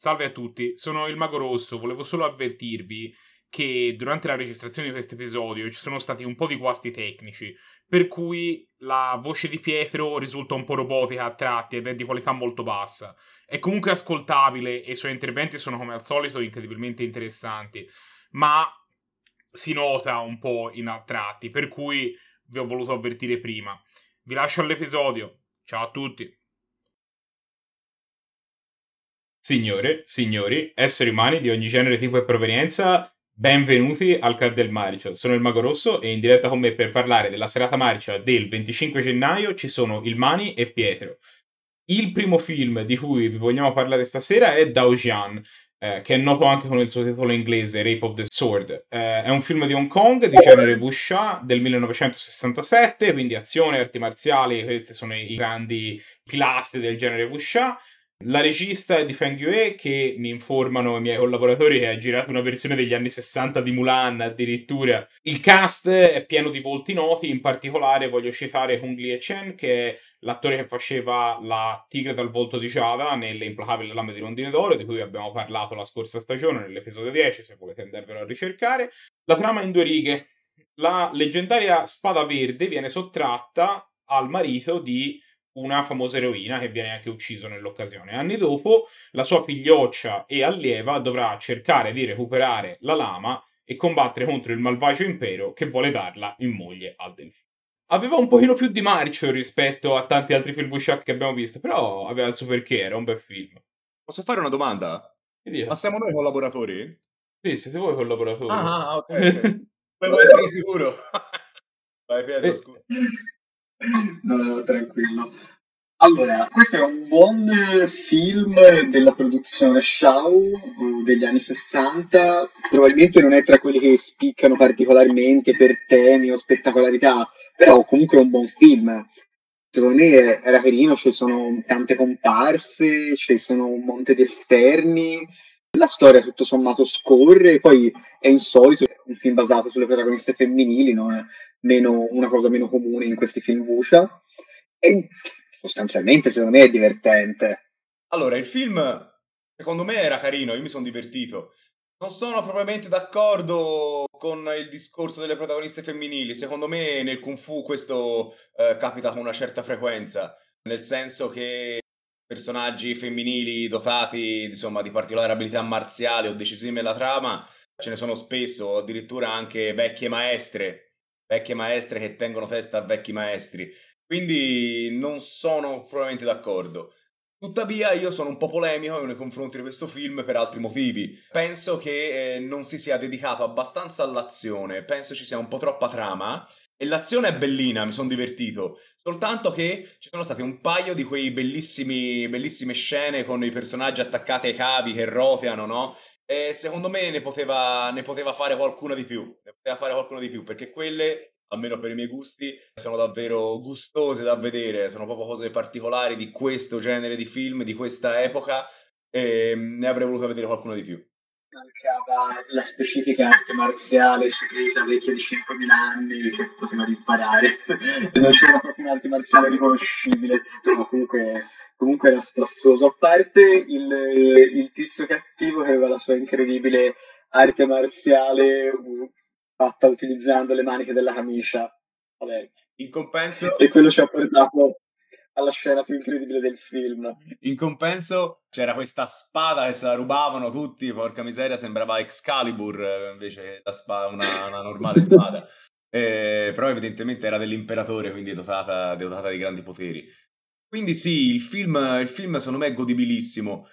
Salve a tutti, sono il Mago Rosso, volevo solo avvertirvi che durante la registrazione di questo episodio ci sono stati un po' di guasti tecnici, per cui la voce di Pietro risulta un po' robotica a tratti ed è di qualità molto bassa. È comunque ascoltabile e i suoi interventi sono come al solito incredibilmente interessanti, ma si nota un po' in a tratti, per cui vi ho voluto avvertire prima. Vi lascio all'episodio. Ciao a tutti. Signore, signori, esseri umani di ogni genere, tipo e provenienza, benvenuti al Club del Maricio. Sono il Mago Rosso e in diretta con me per parlare della serata marcia del 25 gennaio ci sono il Mani e Pietro. Il primo film di cui vi vogliamo parlare stasera è Dao Jian, eh, che è noto anche con il suo titolo inglese Rape of the Sword. Eh, è un film di Hong Kong di genere wuxia del 1967, quindi azione, arti marziali, questi sono i grandi pilastri del genere wuxia. La regista è di Feng Yue che mi informano i miei collaboratori che ha girato una versione degli anni 60 di Mulan addirittura. Il cast è pieno di volti noti, in particolare voglio citare Hung Lie Chen che è l'attore che faceva la tigre dal volto di Giada nelle implacabili lame di rondine d'oro di cui abbiamo parlato la scorsa stagione nell'episodio 10 se volete andarvelo a ricercare. La trama in due righe. La leggendaria spada verde viene sottratta al marito di una famosa eroina che viene anche ucciso nell'occasione. Anni dopo, la sua figlioccia e allieva dovrà cercare di recuperare la lama e combattere contro il malvagio impero che vuole darla in moglie al delfino. Aveva un pochino più di marcio rispetto a tanti altri film Bushak che abbiamo visto, però aveva il suo perché, era un bel film. Posso fare una domanda? Ma siamo noi collaboratori? Sì, siete voi collaboratori. Ah, ok. Volevo essere sicuro. Vai Pietro, scusa. No, no, tranquillo. Allora, questo è un buon film della produzione Shaw uh, degli anni 60. Probabilmente non è tra quelli che spiccano particolarmente per temi o spettacolarità, però comunque è un buon film. Secondo me era carino, ci sono tante comparse, ci sono un monte di esterni. La storia tutto sommato scorre, poi è insolito, un film basato sulle protagoniste femminili, no? È meno, una cosa meno comune in questi film Vuscia. E sostanzialmente secondo me è divertente. Allora, il film secondo me era carino, io mi sono divertito. Non sono propriamente d'accordo con il discorso delle protagoniste femminili. Secondo me nel Kung Fu questo eh, capita con una certa frequenza, nel senso che personaggi femminili dotati insomma di particolari abilità marziali o decisivi nella trama ce ne sono spesso, addirittura anche vecchie maestre, vecchie maestre che tengono testa a vecchi maestri. Quindi non sono probabilmente d'accordo. Tuttavia io sono un po' polemico nei confronti di questo film per altri motivi. Penso che eh, non si sia dedicato abbastanza all'azione, penso ci sia un po' troppa trama e l'azione è bellina, mi sono divertito. Soltanto che ci sono state un paio di quei bellissimi, bellissime scene con i personaggi attaccati ai cavi che roteano, no? E secondo me ne poteva, ne poteva fare qualcuna di più. Ne poteva fare qualcuno di più, perché quelle, almeno per i miei gusti, sono davvero gustose da vedere. Sono proprio cose particolari di questo genere di film, di questa epoca. E ne avrei voluto vedere qualcuno di più mancava la specifica arte marziale segreta vecchia di 5.000 anni che poteva imparare non c'era proprio un'arte marziale riconoscibile però comunque, comunque era spassoso. A parte il, il, tizio cattivo che aveva la sua incredibile arte marziale fatta utilizzando le maniche della camicia. Vabbè. in compenso e quello ci ha portato alla scena più incredibile del film. In compenso c'era questa spada che se la rubavano tutti, porca miseria, sembrava Excalibur eh, invece che spada, una, una, normale spada. Eh, però evidentemente era dell'imperatore, quindi dotata, dotata di grandi poteri. Quindi sì, il film, il film secondo me è godibilissimo.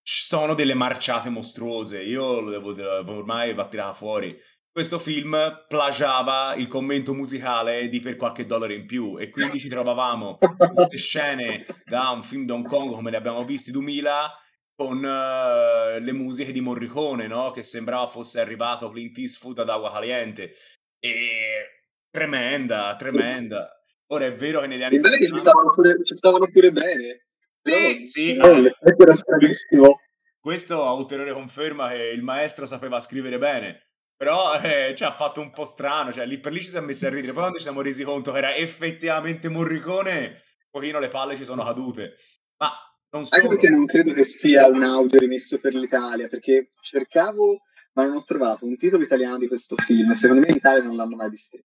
Ci sono delle marciate mostruose, io lo devo ormai va tirata fuori questo film plagiava il commento musicale di Per qualche dollaro in più e quindi ci trovavamo queste scene da un film Hong Kong come le abbiamo visti 2000 con uh, le musiche di Morricone, no? Che sembrava fosse arrivato Clint Eastwood ad Agua Caliente. E tremenda, tremenda. Ora è vero che negli anni 60... ci stavano pure, ci stavano pure bene. Sì, sì. No, era stranissimo. Questo ha ulteriore conferma che il maestro sapeva scrivere bene. Però eh, ci ha fatto un po' strano, cioè lì per lì ci siamo messi a ridere. Poi quando ci siamo resi conto che era effettivamente Morricone, un pochino le palle ci sono cadute. Ma Non Anche solo. perché non credo che sia un audio rimesso per l'Italia, perché cercavo, ma non ho trovato un titolo italiano di questo film. Secondo me in Italia non l'hanno mai visto.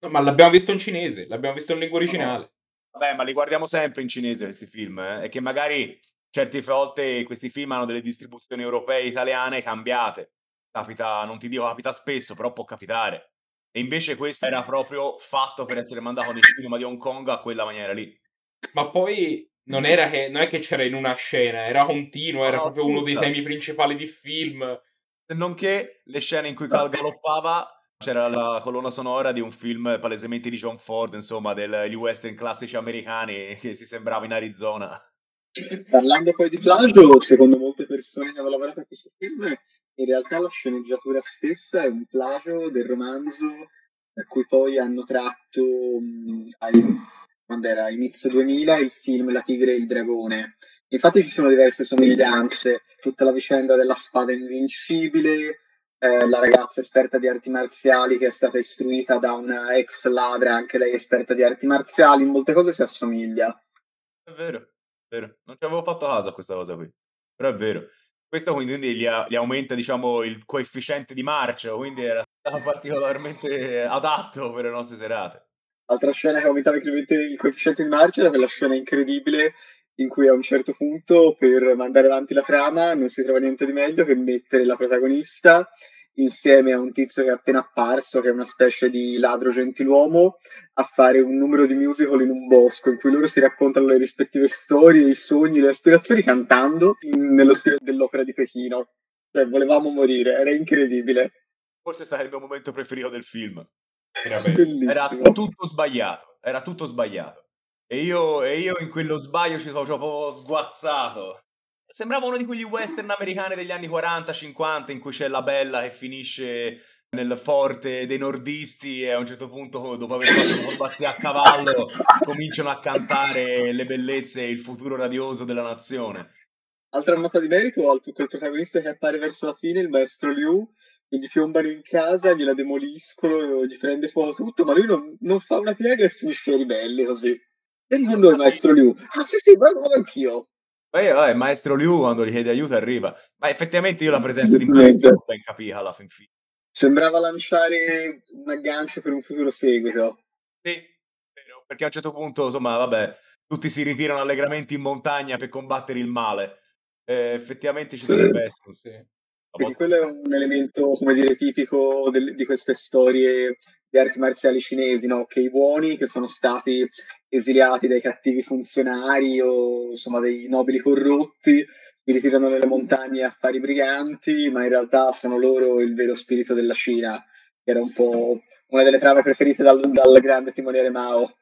No, ma l'abbiamo visto in cinese, l'abbiamo visto in lingua originale. Vabbè, ma li guardiamo sempre in cinese questi film, eh? E che magari certe volte questi film hanno delle distribuzioni europee e italiane cambiate. Capita, non ti dico capita spesso, però può capitare. E invece questo era proprio fatto per essere mandato nel cinema di Hong Kong a quella maniera lì. Ma poi non era che non è che c'era in una scena, era continuo, era No, proprio uno dei tutta. temi principali di film. Se non che le scene in cui Cal galoppava c'era la colonna sonora di un film palesemente di John Ford, insomma, degli western classici americani che si sembrava in Arizona. Parlando poi di plagio, secondo molte persone che hanno lavorato a questo film, in realtà la sceneggiatura stessa è un plagio del romanzo da cui poi hanno tratto quando era inizio 2000 il film La tigre e il dragone. Infatti ci sono diverse somiglianze, tutta la vicenda della spada invincibile, eh, la ragazza esperta di arti marziali che è stata istruita da una ex ladra, anche lei esperta di arti marziali, in molte cose si assomiglia. È vero, è vero. Non ci avevo fatto caso a questa cosa qui. Però è vero. Questo quindi, quindi gli, gli aumenta, diciamo, il coefficiente di marcia, quindi era particolarmente adatto per le nostre serate. Altra scena che aumentava il coefficiente di marcia era quella scena incredibile in cui a un certo punto per mandare avanti la trama non si trova niente di meglio che mettere la protagonista insieme a un tizio che è appena apparso, che è una specie di ladro gentiluomo, a fare un numero di musical in un bosco in cui loro si raccontano le rispettive storie, i sogni, le aspirazioni cantando in- nello stile dell'opera di Pechino. Cioè, volevamo morire, era incredibile. Forse stato il mio momento preferito del film. Era tutto sbagliato, era tutto sbagliato. E io, e io in quello sbaglio ci sono proprio sguazzato. Sembrava uno di quegli western americani degli anni 40-50 in cui c'è la bella che finisce nel forte dei nordisti e a un certo punto, dopo aver fatto acrobazie a cavallo, cominciano a cantare le bellezze e il futuro radioso della nazione. Altra nota di merito al quel protagonista che appare verso la fine, il maestro Liu, gli piombano in casa, gliela demoliscono, gli prende fuoco tutto, ma lui non, non fa una piega e ai ribelli così. Vieni con noi, maestro Liu. Ah sì sì, vado anch'io. Poi vabbè, il maestro Liu quando gli chiede aiuto arriva. Ma effettivamente io la presenza di maestro l'ho ben capita alla fin fine. Sembrava lanciare un aggancio per un futuro seguito. Sì, vero, perché a un certo punto, insomma, vabbè, tutti si ritirano allegramente in montagna per combattere il male. Eh, effettivamente ci Sì. dovrebbe essere. Sì. Volte- quello è un elemento, come dire, tipico del- di queste storie di arti marziali cinesi, no? Che i buoni che sono stati esiliati dai cattivi funzionari o insomma dei nobili corrotti si ritirano nelle montagne a fare i briganti, ma in realtà sono loro il vero spirito della Cina, che era un po' una delle trame preferite dal, dal grande timoniere Mao.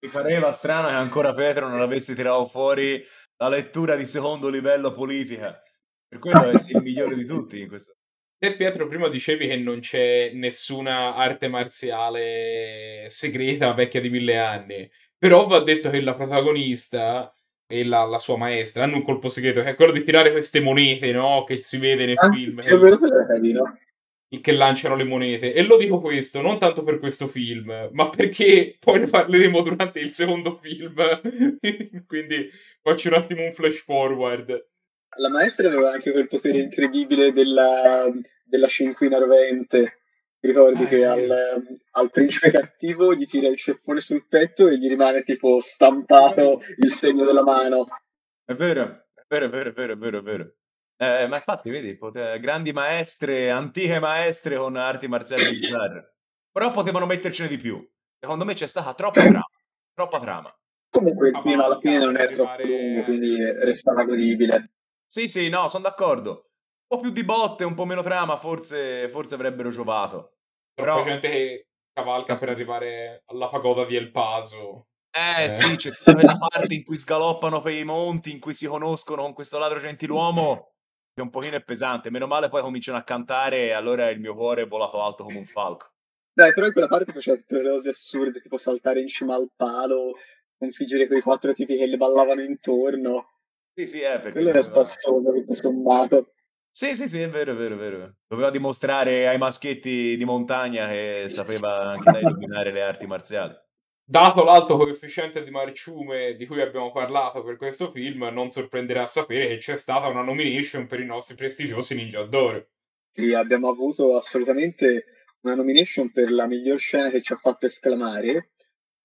Mi pareva strano che ancora Petro non avesse tirato fuori la lettura di secondo livello politica. Per quello è il migliore di tutti in questo. Te Pietro prima dicevi che non c'è nessuna arte marziale segreta vecchia di mille anni, però va detto che la protagonista e la, la sua maestra hanno un colpo segreto che è quello di tirare queste monete, no? Che si vede nel film, È vero, quello era carino. che, che lanciano le monete. E lo dico questo non tanto per questo film, ma perché poi ne parleremo durante il secondo film. Quindi faccio un attimo un flash forward. La maestra aveva anche quel potere incredibile della, della cinquina rovente. Ricordi Ah, che vero. al, al principe cattivo gli tira il ceffone sul petto e gli rimane tipo stampato il segno della mano. È vero, è vero, è vero, è vero, è vero, è vero. Eh, ma infatti, vedi, pote- grandi maestre, antiche maestre con arti marziali bizzarre. Però potevano mettercene di più. Secondo me c'è stata troppa trama. Troppa trama. Comunque il film alla fine non è troppo lungo, quindi restava godibile. Sì, sì, no, sono d'accordo. Un po' più di botte, un po' meno trama, forse, forse avrebbero giovato. Troppa Però- gente che cavalca per arrivare alla pagoda di El Paso. Eh, Eh. sì, c'è tutta quella parte in cui sgaloppano per i monti, in cui si conoscono con questo ladro gentiluomo, che un pochino è pesante. Meno male poi cominciano a cantare e allora il mio cuore è volato alto come un falco. Dai, però in quella parte faceva tutte le cose assurde, tipo saltare in cima al palo, sconfiggere quei quattro tipi che le ballavano intorno. Sì, sì, eh, perché... Quello era spazzoso, tutto sommato. Sì, sì, sì, è vero, è vero, è vero. Doveva dimostrare ai maschietti di montagna che sapeva anche lei dominare le arti marziali. dato l'alto coefficiente di marciume di cui abbiamo parlato per questo film, non sorprenderà a sapere che c'è stata una nomination per i nostri prestigiosi Ninja d'Oro. Sì, abbiamo avuto assolutamente una nomination per la miglior scena che ci ha fatto esclamare.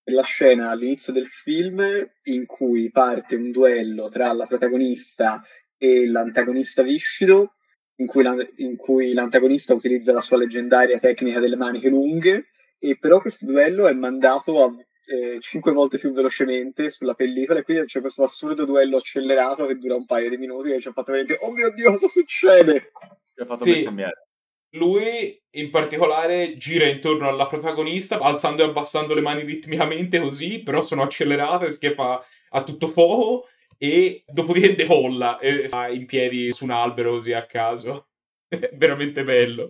La scena all'inizio del film in cui parte un duello tra la protagonista e l'antagonista viscido, in cui, la, in cui l'antagonista utilizza la sua leggendaria tecnica delle maniche lunghe, e però questo duello è mandato a eh, 5 volte più velocemente sulla pellicola e quindi c'è questo assurdo duello accelerato che dura un paio di minuti e ci ha fatto vedere oh mio dio cosa succede Ci ha fatto Sì. bestemmiare. Lui in particolare gira intorno alla protagonista alzando e abbassando le mani ritmicamente così, però sono accelerate, schiappa a tutto fuoco e dopodiché decolla e sta in piedi su un albero così a caso. È veramente bello.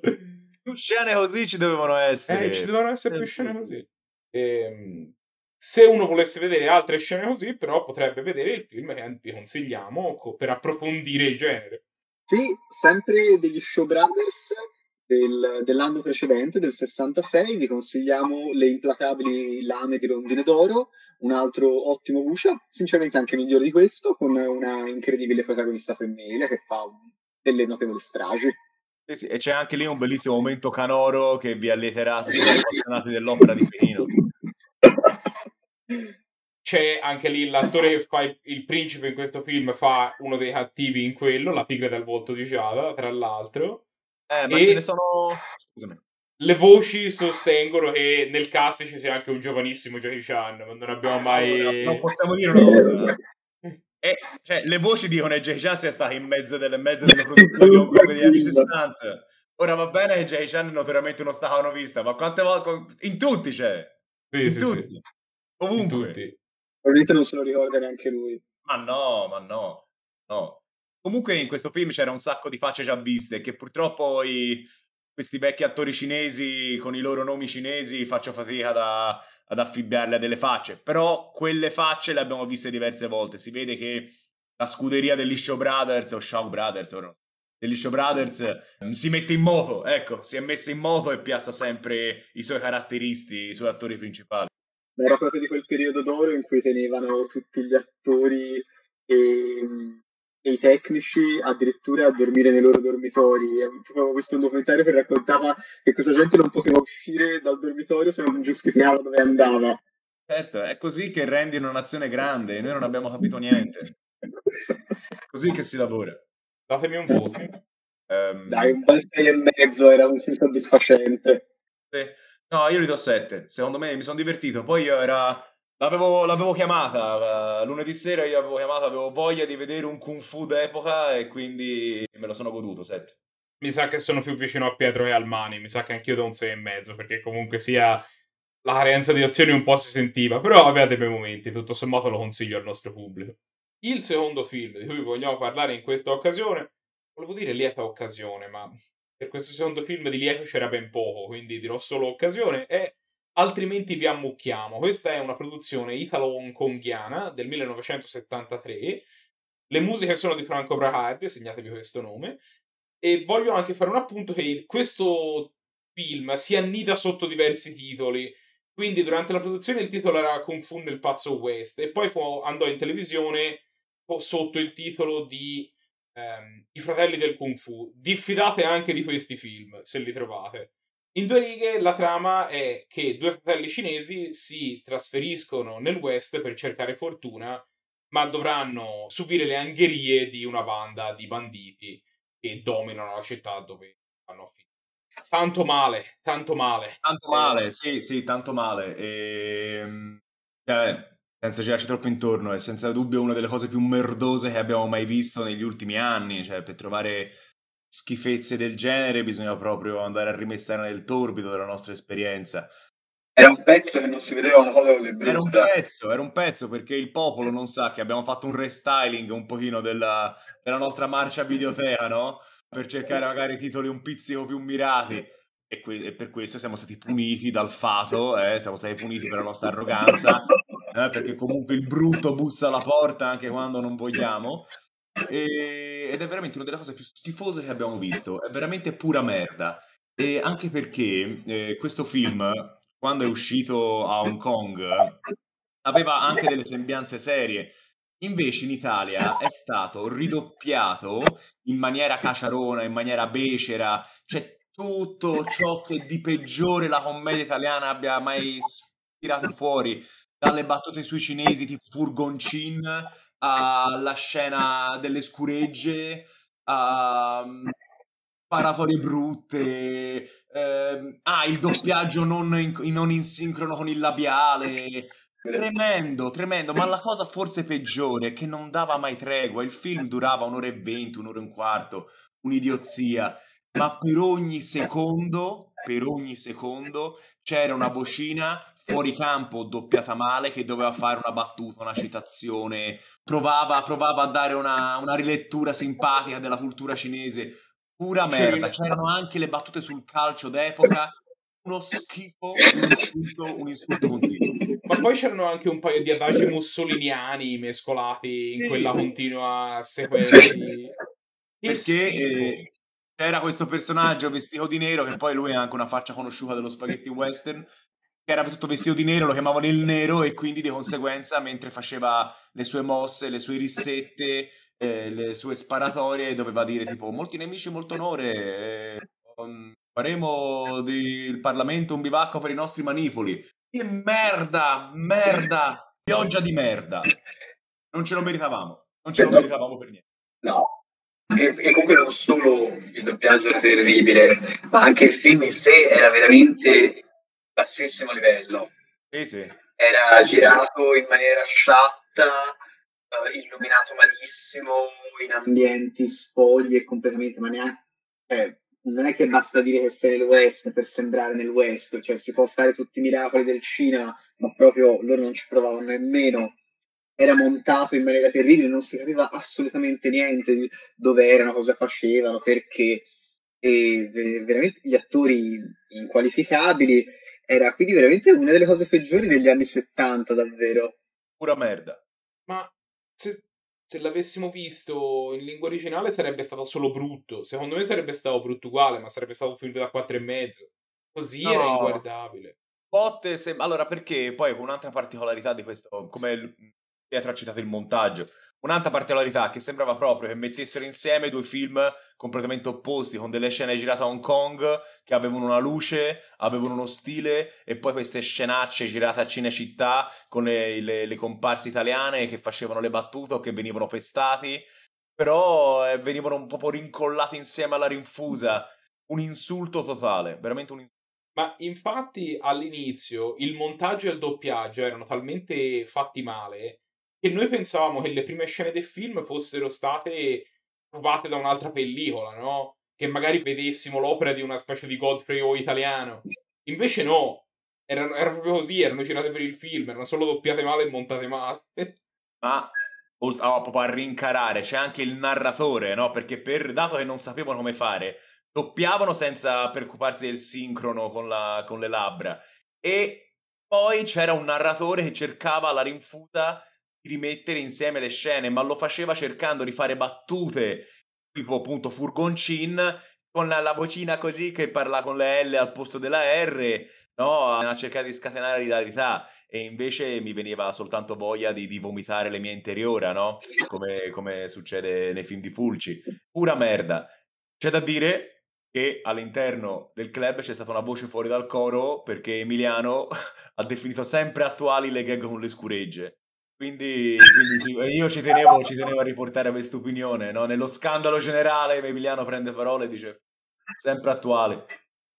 Più scene così ci dovevano essere. Eh, ci devono essere più Eh, scene sì. così. Ehm, se uno volesse vedere altre scene così, però potrebbe vedere il film che vi consigliamo co- per approfondire il genere. Sì, sempre degli Show Brothers del- dell'anno precedente, del 66, vi consigliamo Le implacabili lame di rondine d'oro, un altro ottimo Lucia, sinceramente anche migliore di questo, con una incredibile protagonista femminile che fa delle notevoli stragi. Sì, sì, E c'è anche lì un bellissimo momento canoro che vi allieterà se siete appassionati dell'opera di Pechino. C'è anche lì l'attore che fa il, il principe in questo film, fa uno dei cattivi in quello, la tigre dal volto di Giada, tra l'altro. Eh, ma E- ce ne sono... Scusami. Le voci sostengono che nel cast ci sia anche un giovanissimo Jackie Chan, ma non abbiamo mai... Allora, non possiamo dire una cosa. E, cioè, le voci dicono che Jackie Chan sia stato in mezzo delle, in mezzo delle produzioni degli anni 60. Ora va bene che Jackie Chan è notoriamente uno stacanovista, ma quante volte... In tutti c'è. Sì, In sì, tutti. sì, in Ovunque. tutti. Probabilmente non se lo ricorda neanche lui. Ma no, ma no, no. Comunque in questo film c'era un sacco di facce già viste che purtroppo i- questi vecchi attori cinesi con i loro nomi cinesi faccio fatica da- ad affibbiarle a delle facce, però quelle facce le abbiamo viste diverse volte. Si vede che la scuderia degli Brothers o Shaw Brothers degli Shaw Brothers mm, si mette in moto, ecco, si è messa in moto e piazza sempre i suoi caratteristi, i suoi attori principali. Era proprio di quel periodo d'oro in cui tenevano tutti gli attori e, e i tecnici addirittura a dormire nei loro dormitori. Avevo visto un documentario che raccontava che questa gente non poteva uscire dal dormitorio se non giustificava dove andava. Certo, è così che rendi una nazione grande e noi non abbiamo capito niente. Così che si lavora. Datemi un voto. Ehm, Dai, un bel 6 e mezzo era un film soddisfacente. sì. No, io gli do 7. Secondo me mi sono divertito. Poi io era... L'avevo, l'avevo chiamata eh, lunedì sera, io avevo chiamata, avevo voglia di vedere un kung fu d'epoca e quindi me lo sono goduto, 7. Mi sa che sono più vicino a Pietro che al Mani, mi sa che anch'io do un 6 e mezzo, perché comunque sia la carenza di azioni un po' si sentiva, però aveva dei bei momenti, tutto sommato lo consiglio al nostro pubblico. Il secondo film di cui vogliamo parlare in questa occasione, volevo dire lieta occasione, ma per questo secondo film di lieto c'era ben poco, quindi dirò solo occasione, è Altrimenti vi ammucchiamo. Questa è una produzione italo-hongkongiana del 1973. Le musiche sono di Franco Brahard, segnatevi questo nome. E voglio anche fare un appunto che questo film si annida sotto diversi titoli. Quindi durante la produzione il titolo era Kung Fu nel pazzo West e poi fu- andò in televisione sotto il titolo di ehm, I fratelli del Kung Fu. Diffidate anche di questi film se li trovate. In due righe la trama è che due fratelli cinesi si trasferiscono nel West per cercare fortuna, ma dovranno subire le angherie di una banda di banditi che dominano la città dove vanno a finire. Tanto male, tanto male. Tanto male, sì, sì, tanto male. E, cioè, senza girarci troppo intorno, è senza dubbio una delle cose più merdose che abbiamo mai visto negli ultimi anni. Cioè, per trovare schifezze del genere bisogna proprio andare a rimestare nel torbido della nostra esperienza. Era un pezzo che non si vedeva una cosa così Era un brutta. pezzo, era un pezzo perché il popolo non sa che abbiamo fatto un restyling un pochino della, della nostra marcia videoteca, no? Per cercare magari titoli un pizzico più mirati. E, que- e per questo siamo stati puniti dal fato, eh, siamo stati puniti per la nostra arroganza, eh, perché comunque il brutto bussa alla porta anche quando non vogliamo. E- ed è veramente una delle cose più schifose che abbiamo visto, è veramente pura merda. E anche perché eh, questo film quando è uscito a Hong Kong, aveva anche delle sembianze serie. Invece in Italia è stato ridoppiato in maniera caciarona, in maniera becera, cioè tutto ciò che di peggiore la commedia italiana abbia mai tirato fuori, dalle battute sui cinesi tipo Furgoncin alla scena delle scuregge, a mm, paratorie brutte, ehm, ah, il doppiaggio non in, non in sincrono con il labiale. Tremendo, tremendo, ma la cosa forse peggiore è che non dava mai tregua. Il film durava un'ora e venti, un'ora e un quarto, un'idiozia, ma per ogni secondo, per ogni secondo c'era una vocina fuori campo doppiata male che doveva fare una battuta, una citazione, provava, provava a dare una, una rilettura simpatica della cultura cinese. Pura merda, c'erano anche le battute sul calcio d'epoca, uno schifo, un insulto, un insulto continuo. Ma poi c'erano anche un paio di adagi mussoliniani mescolati in quella continua sequenza di... Perché eh, c'era questo personaggio vestito di nero che poi lui ha anche una faccia conosciuta dello spaghetti western era tutto vestito di nero, lo chiamavano il nero e quindi di conseguenza mentre faceva le sue mosse, le sue rissette, eh, le sue sparatorie doveva dire tipo molti nemici, molto onore, eh, faremo del Parlamento un bivacco per i nostri manipoli. Che merda, merda, pioggia di merda. Non ce lo meritavamo, non ce lo meritavamo per niente. No, e, e, comunque non solo il doppiaggio era terribile, ma anche il film in sé era veramente bassissimo livello. Sì, sì. Era girato in maniera sciatta, uh, illuminato malissimo, in ambienti spogli e completamente maniaci. Cioè, non è che basta dire che sei nel West per sembrare nel West, cioè si può fare tutti i miracoli del cinema, ma proprio loro non ci provavano nemmeno. Era montato in maniera terribile, non si capiva assolutamente niente di dove erano, cosa facevano, perché e veramente gli attori inqualificabili era quindi veramente una delle cose peggiori degli anni 70, davvero. Pura merda. Ma se, se l'avessimo visto in lingua originale sarebbe stato solo brutto. Secondo me sarebbe stato brutto uguale, ma sarebbe stato un film da 4 e mezzo. Così no. era inguardabile. Botte, se... allora perché poi un'altra particolarità di questo, come Pietro ha citato il montaggio, Un'altra particolarità che sembrava proprio che mettessero insieme due film completamente opposti, con delle scene girate a Hong Kong che avevano una luce, avevano uno stile, e poi queste scenacce girate a Cinecittà con le, le, le comparse italiane che facevano le battute o che venivano pestati, però eh, venivano un po' rincollati insieme alla rinfusa. Un insulto totale, veramente un insulto. Ma infatti all'inizio il montaggio e il doppiaggio erano talmente fatti male che noi pensavamo che le prime scene del film fossero state rubate da un'altra pellicola, no? Che magari vedessimo l'opera di una specie di Godfrey o italiano. Invece no, erano, era proprio così, erano girate per il film, erano solo doppiate male e montate male. Ma oh, proprio a rincarare, c'è anche il narratore, no? Perché per, dato che non sapevano come fare, doppiavano senza preoccuparsi del sincrono con, la, con le labbra. E poi c'era un narratore che cercava la rinfuta rimettere insieme le scene, ma lo faceva cercando di fare battute tipo appunto furgoncin con la, la vocina così che parla con le L al posto della R, no? A cercare di scatenare l'ilarità e invece mi veniva soltanto voglia di, di vomitare le mie interiora, no? Come, come succede nei film di Fulci. Pura merda. C'è da dire che all'interno del club c'è stata una voce fuori dal coro perché Emiliano ha definito sempre attuali le gag con le scuregge. Quindi, quindi, io ci tenevo, ci tenevo, a riportare questa opinione, no? Nello scandalo generale Emiliano prende parole e dice sempre attuale.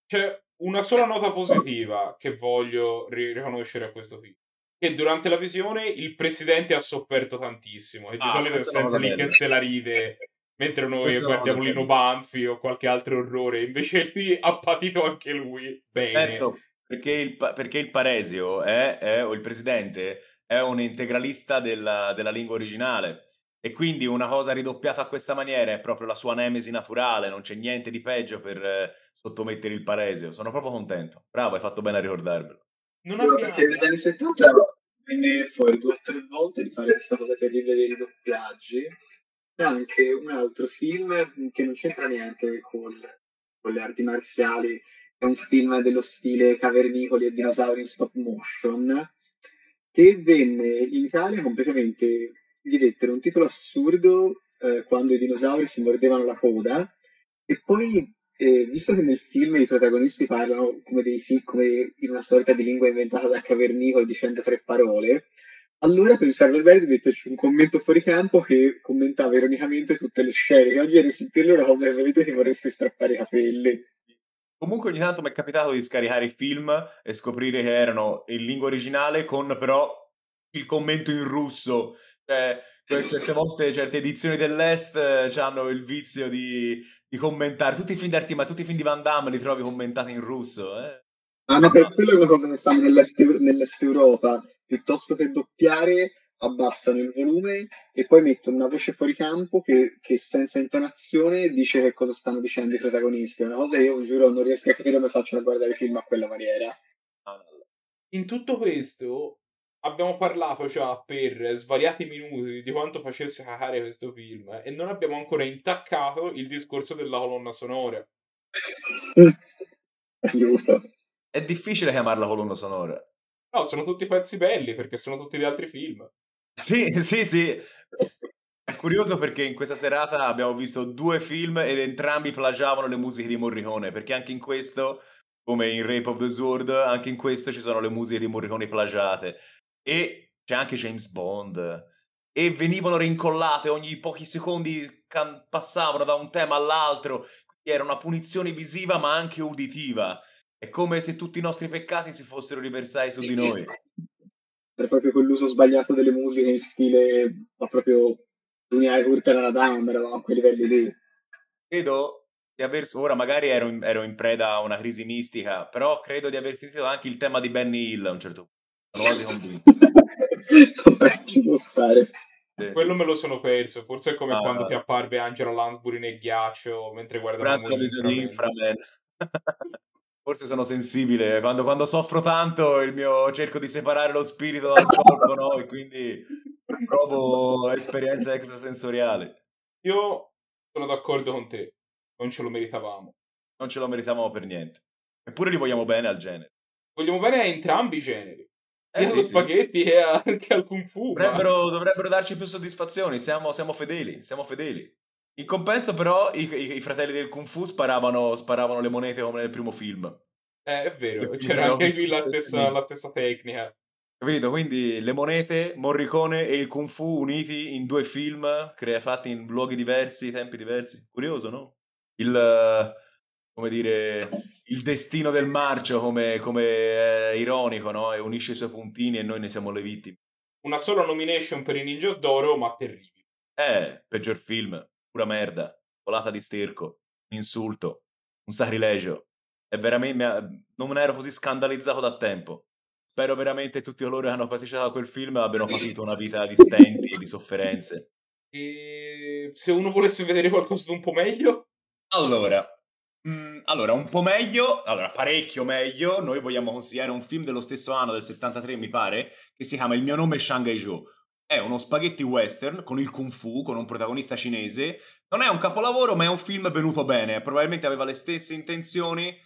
C'è una sola nota positiva che voglio ri- riconoscere a questo film. Che durante la visione il presidente ha sofferto tantissimo e di ah, solito è sempre lì che se la ride mentre noi questo guardiamo Lino Banfi o qualche altro orrore. Invece lì ha patito anche lui. Bene. Certo, perché il, perché il Paresio è, è, o il presidente è un integralista della, della lingua originale. E quindi una cosa ridoppiata a questa maniera è proprio la sua nemesi naturale, non c'è niente di peggio per eh, sottomettere il paresio. Sono proprio contento. Bravo, hai fatto bene a ricordarmelo. Non sì, abbiamo... perché negli anni 70 venne fuori due o tre volte di fare questa cosa terribile dei ridoppiaggi. C'è anche un altro film che non c'entra niente con, con le arti marziali, è un film dello stile cavernicoli e dinosauri in stop motion, che venne in Italia completamente, gli dettero un titolo assurdo eh, quando i dinosauri si mordevano la coda, e poi, eh, visto che nel film i protagonisti parlano come, dei fi- come in una sorta di lingua inventata da cavernicoli dicendo tre parole, allora pensarono bene di metterci un commento fuori campo che commentava ironicamente tutte le scene, che oggi a risentirlo è una cosa che veramente ti vorresti strappare i capelli. Comunque ogni tanto mi è capitato di scaricare i film e scoprire che erano in lingua originale con però il commento in russo. Cioè, certe volte certe edizioni dell'Est eh, hanno il vizio di, di, commentare tutti i film d'arte, ma tutti i film di Van Damme li trovi commentati in russo. Eh? Ah, ma per quello è una cosa che fanno nell'est, nell'est Europa piuttosto che doppiare abbassano il volume e poi mettono una voce fuori campo che, che, senza intonazione dice che cosa stanno dicendo i protagonisti. È una cosa che io giuro non riesco a capire come facciano a guardare i film a quella maniera. In tutto questo abbiamo parlato già per svariati minuti di quanto facesse cacare questo film e non abbiamo ancora intaccato il discorso della colonna sonora. Giusto. È difficile chiamarla colonna sonora. No, sono tutti pezzi belli perché sono tutti di altri film. Sì, sì, sì. È curioso perché in questa serata abbiamo visto due film ed entrambi plagiavano le musiche di Morricone, perché anche in questo, come in Rape of the Sword, anche in questo ci sono le musiche di Morricone plagiate. E c'è anche James Bond. E venivano rincollate ogni pochi secondi, can- passavano da un tema all'altro. Era una punizione visiva ma anche uditiva. È come se tutti i nostri peccati si fossero riversati su di noi. È proprio quell'uso sbagliato delle musiche in stile, ma proprio Dunia Curta nella Dam, eravamo a quei livelli lì. Credo di aver, ora magari ero in, ero in, preda a una crisi mistica, però credo di aver sentito anche il tema di Benny Hill a un certo punto. Sono quasi convinto. Ci può stare. Sì, Quello sì. me lo sono perso, forse è come ah, quando ti apparve Angela Lansbury nel ghiaccio mentre guardavamo la visione Inframan. Forse sono sensibile, quando, quando, soffro tanto il mio, cerco di separare lo spirito dal corpo, no? E quindi provo esperienze extrasensoriali. Io sono d'accordo con te, non ce lo meritavamo. Non ce lo meritavamo per niente. Eppure li vogliamo bene al genere. Vogliamo bene a entrambi i generi. Sia eh, sì, allo sì. spaghetti che, anche al kung fu. Dovrebbero, dovrebbero darci più soddisfazioni, siamo, siamo fedeli, siamo fedeli. In compenso, però, i, i, fratelli del Kung Fu sparavano, sparavano, le monete come nel primo film. Eh, è vero, c'era anche qui la stessa, la stessa, tecnica. Capito? Quindi le monete, Morricone e il Kung Fu uniti in due film, crea, fatti in luoghi diversi, tempi diversi. Curioso, no? Il, come dire, il destino del marcio, come, come è ironico, no? E unisce i suoi puntini e noi ne siamo le vittime. Una sola nomination per i Ninja d'Oro, ma terribile. Eh, peggior film pura merda, volata di sterco, insulto, un sacrilegio. È veramente, non me ne ero così scandalizzato da tempo. Spero veramente che tutti coloro che hanno partecipato a quel film abbiano patito una vita di stenti e di sofferenze. E se uno volesse vedere qualcosa di un po' meglio? Allora, mm, allora, un po' meglio, allora parecchio meglio, noi vogliamo consigliare un film dello stesso anno, del 73 mi pare, che si chiama Il mio nome è Shanghai Joe è uno spaghetti western con il kung fu, con un protagonista cinese. Non è un capolavoro, ma è un film venuto bene. Probabilmente aveva le stesse intenzioni,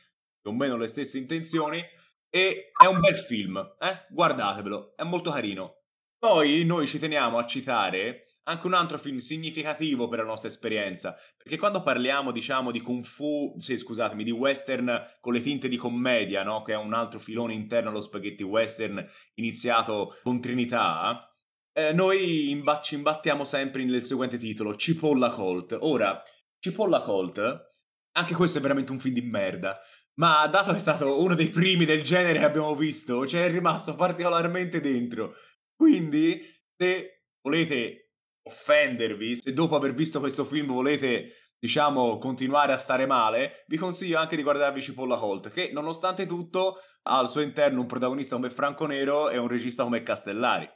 più o meno le stesse intenzioni, e è un bel film, eh? Guardatevelo, è molto carino. Poi noi ci teniamo a citare anche un altro film significativo per la nostra esperienza, perché quando parliamo, diciamo, di kung fu, sì, scusatemi, di western con le tinte di commedia, no? Che è un altro filone interno allo spaghetti western iniziato con Trinità, eh, noi imba- ci imbattiamo sempre nel seguente titolo, Cipolla Colt. Ora, Cipolla Colt, anche questo è veramente un film di merda, ma dato che è stato uno dei primi del genere che abbiamo visto, ci è rimasto particolarmente dentro. Quindi, se volete offendervi, se dopo aver visto questo film volete, diciamo, continuare a stare male, vi consiglio anche di guardarvi Cipolla Colt, che nonostante tutto ha al suo interno un protagonista come Franco Nero e un regista come Castellari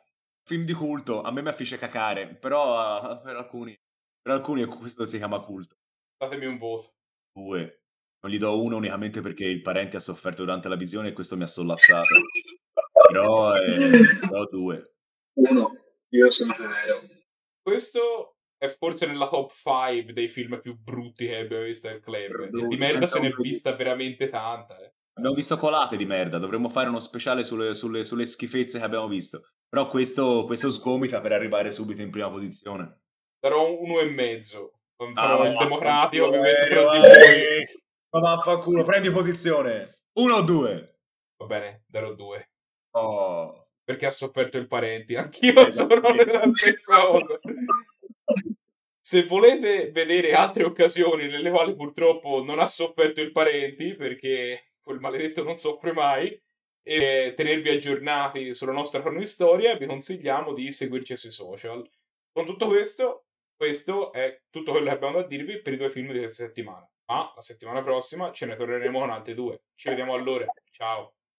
film di culto, a me mi affisce cacare, però uh, per, alcuni, per alcuni questo si chiama culto. Datemi un voto. Due. Non gli do uno unicamente perché il parente ha sofferto durante la visione e questo mi ha sollazzato. però, eh, però due. Uno. Io sono severo. Questo è forse nella top 5 dei film più brutti che abbiamo visto al club. Brutti, di merda se ne è vista veramente tanta. eh. Abbiamo visto colate di merda, dovremmo fare uno speciale sulle, sulle- sulle schifezze che abbiamo visto. Però questo, questo sgomita per arrivare subito in prima posizione. Darò un uno e mezzo. Non Ah, farò il democratico, mi eh, metto tra di voi. Ma vaffanculo, prendi posizione. Uno o due? Va bene, darò due. Oh. Perché ha sofferto il parenti. Anch'io Esatto. sono nella stessa cosa. Se volete vedere altre occasioni nelle quali purtroppo non ha sofferto il parenti, perché quel maledetto non soffre mai, e tenervi aggiornati sulla nostra cronistoria, vi consigliamo di seguirci sui social. Con tutto questo, questo è tutto quello che abbiamo da dirvi per i due film di questa settimana. Ma la settimana prossima ce ne torneremo con altri due. Ci vediamo allora. Ciao.